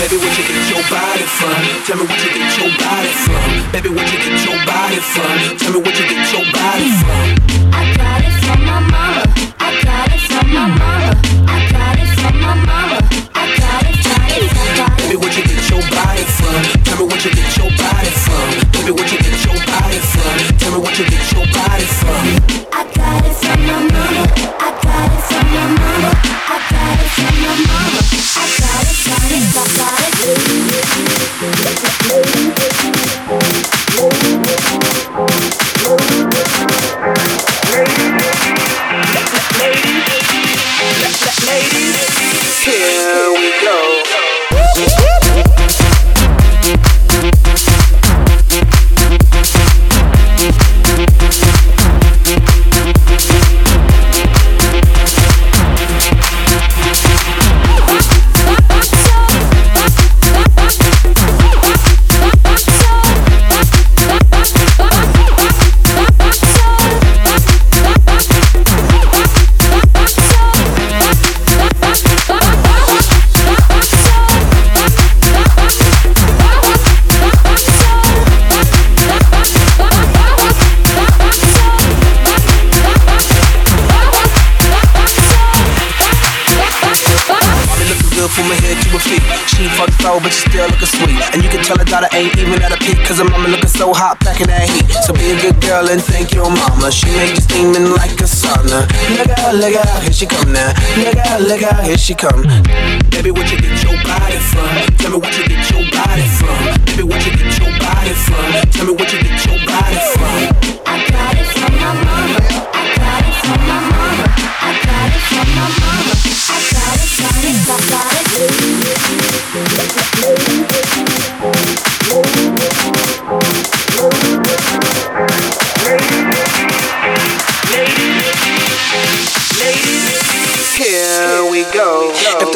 Baby, where you get your body from? Tell me where you get your body from. Baby, where you get your body from? Tell me where you get your She fucked flow, but she still looking sweet. And you can tell her daughter ain't even at a peak, cause her mama looking so hot back in that heat. So be a good girl and thank your mama. She made you steaming like a sauna. Look out, look out, here she come now. Look out, look out, here she come. Baby, where you get your body from? Tell me where you get your body from. Baby, where you get your body from? Tell me you No. The